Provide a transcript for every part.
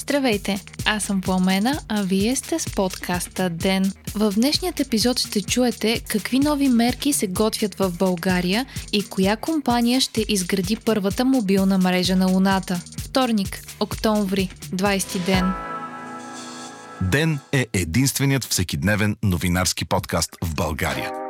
Здравейте, аз съм Пламена, а вие сте с подкаста ДЕН. В днешният епизод ще чуете какви нови мерки се готвят в България и коя компания ще изгради първата мобилна мрежа на Луната. Вторник, октомври, 20 ден. Ден е единственият всекидневен новинарски подкаст в България.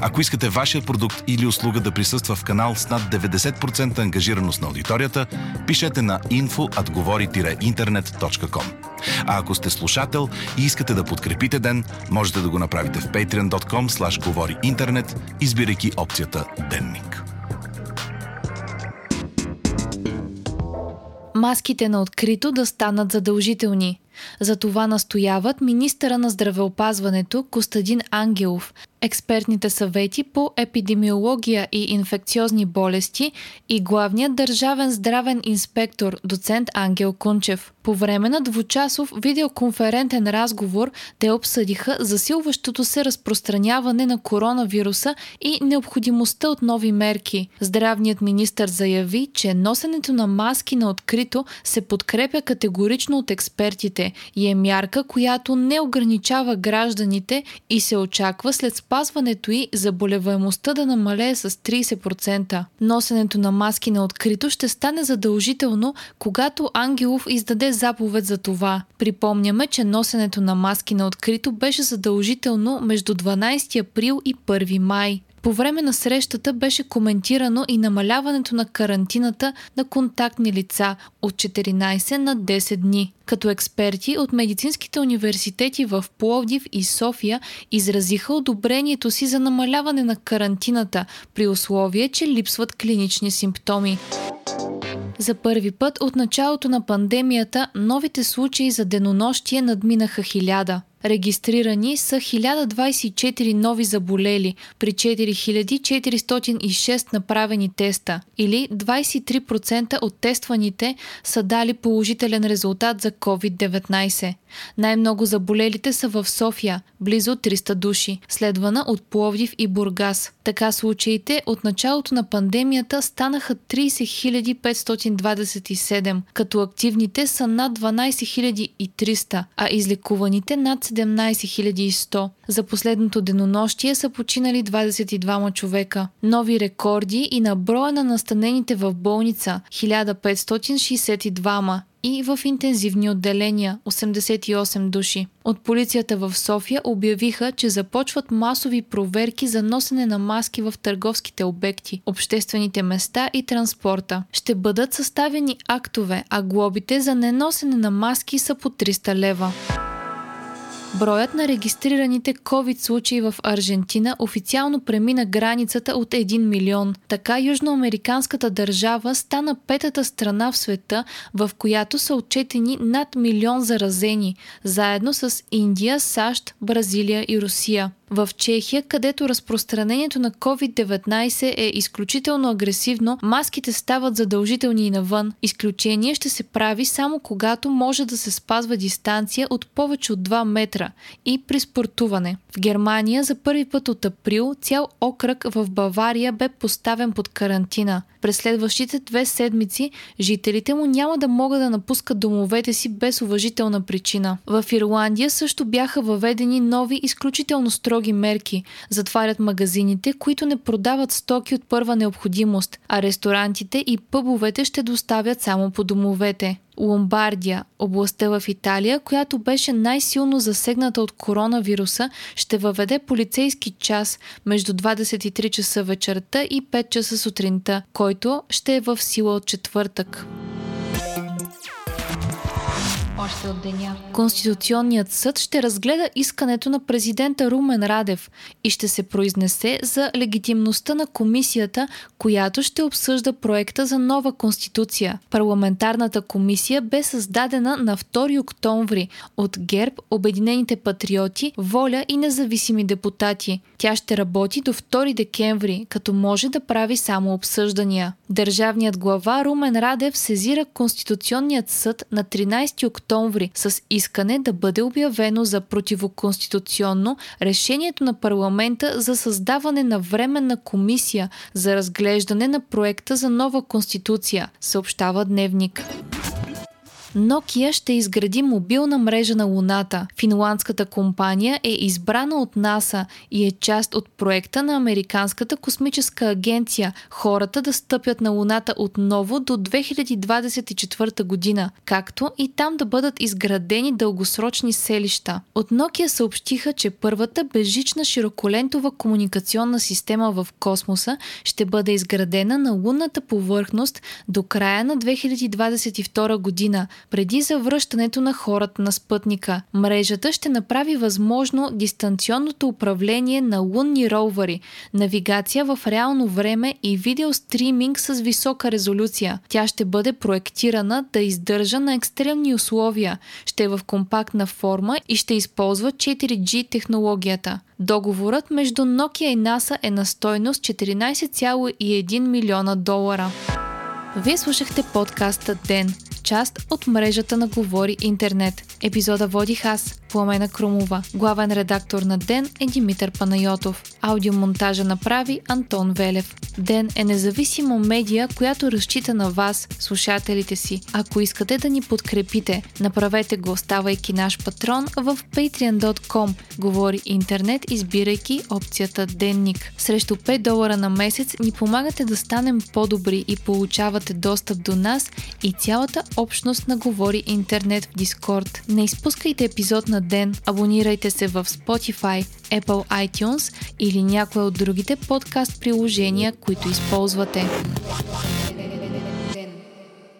Ако искате вашия продукт или услуга да присъства в канал с над 90% ангажираност на аудиторията, пишете на info.atgovori-internet.com. А ако сте слушател и искате да подкрепите ден, можете да го направите в patreon.com slash говори интернет, избирайки опцията Денник. Маските на открито да станат задължителни. За това настояват министъра на здравеопазването Костадин Ангелов, експертните съвети по епидемиология и инфекциозни болести и главният държавен здравен инспектор доцент Ангел Кунчев. По време на двучасов видеоконферентен разговор те обсъдиха засилващото се разпространяване на коронавируса и необходимостта от нови мерки. Здравният министр заяви, че носенето на маски на открито се подкрепя категорично от експертите и е мярка, която не ограничава гражданите и се очаква след спазването й заболеваемостта да намалее с 30%. Носенето на маски на открито ще стане задължително, когато Ангелов издаде заповед за това. Припомняме, че носенето на маски на открито беше задължително между 12 април и 1 май. По време на срещата беше коментирано и намаляването на карантината на контактни лица от 14 на 10 дни. Като експерти от медицинските университети в Пловдив и София изразиха одобрението си за намаляване на карантината при условие, че липсват клинични симптоми. За първи път от началото на пандемията новите случаи за денонощие надминаха хиляда. Регистрирани са 1024 нови заболели при 4406 направени теста или 23% от тестваните са дали положителен резултат за COVID-19. Най-много заболелите са в София, близо 300 души, следвана от Пловдив и Бургас. Така случаите от началото на пандемията станаха 30 527, като активните са над 12 300, а излекуваните над 17 100. За последното денонощие са починали 22 човека. Нови рекорди и на броя на настанените в болница 1562 и в интензивни отделения 88 души. От полицията в София обявиха, че започват масови проверки за носене на маски в търговските обекти, обществените места и транспорта. Ще бъдат съставени актове, а глобите за неносене на маски са по 300 лева. Броят на регистрираните COVID случаи в Аржентина официално премина границата от 1 милион. Така южноамериканската държава стана петата страна в света, в която са отчетени над милион заразени, заедно с Индия, САЩ, Бразилия и Русия. В Чехия, където разпространението на COVID-19 е изключително агресивно, маските стават задължителни и навън. Изключение ще се прави само когато може да се спазва дистанция от повече от 2 метра и при спортуване. В Германия за първи път от април цял окръг в Бавария бе поставен под карантина. През следващите две седмици жителите му няма да могат да напускат домовете си без уважителна причина. В Ирландия също бяха въведени нови изключително строги мерки. Затварят магазините, които не продават стоки от първа необходимост, а ресторантите и пъбовете ще доставят само по домовете. Ломбардия, областта в Италия, която беше най-силно засегната от коронавируса, ще въведе полицейски час между 23 часа вечерта и 5 часа сутринта, който ще е в сила от четвъртък. Още от деня. Конституционният съд ще разгледа искането на президента Румен Радев и ще се произнесе за легитимността на комисията, която ще обсъжда проекта за нова конституция. Парламентарната комисия бе създадена на 2 октомври от ГЕРБ, Обединените патриоти, Воля и независими депутати. Тя ще работи до 2 декември, като може да прави само обсъждания. Държавният глава Румен Радев сезира Конституционният съд на 13 октомври с искане да бъде обявено за противоконституционно решението на парламента за създаване на временна комисия за разглеждане на проекта за нова конституция, съобщава Дневник. Nokia ще изгради мобилна мрежа на Луната. Финландската компания е избрана от НАСА и е част от проекта на Американската космическа агенция хората да стъпят на Луната отново до 2024 година, както и там да бъдат изградени дългосрочни селища. От Nokia съобщиха, че първата безжична широколентова комуникационна система в космоса ще бъде изградена на лунната повърхност до края на 2022 година, преди завръщането на хората на спътника. Мрежата ще направи възможно дистанционното управление на лунни ровъри, навигация в реално време и видеостриминг с висока резолюция. Тя ще бъде проектирана да издържа на екстремни условия, ще е в компактна форма и ще използва 4G технологията. Договорът между Nokia и NASA е на стойност 14,1 милиона долара. Вие слушахте подкаста Ден – част от мрежата на Говори Интернет. Епизода водих аз, Пламена Крумова. Главен редактор на Ден е Димитър Панайотов. Аудиомонтажа направи Антон Велев. Ден е независима медия, която разчита на вас, слушателите си. Ако искате да ни подкрепите, направете го, ставайки наш патрон в patreon.com. Говори интернет, избирайки опцията Денник. Срещу 5 долара на месец ни помагате да станем по-добри и получавате достъп до нас и цялата общност на Говори интернет в Дискорд. Не изпускайте епизод на ден, абонирайте се в Spotify, Apple iTunes или някое от другите подкаст приложения, които използвате.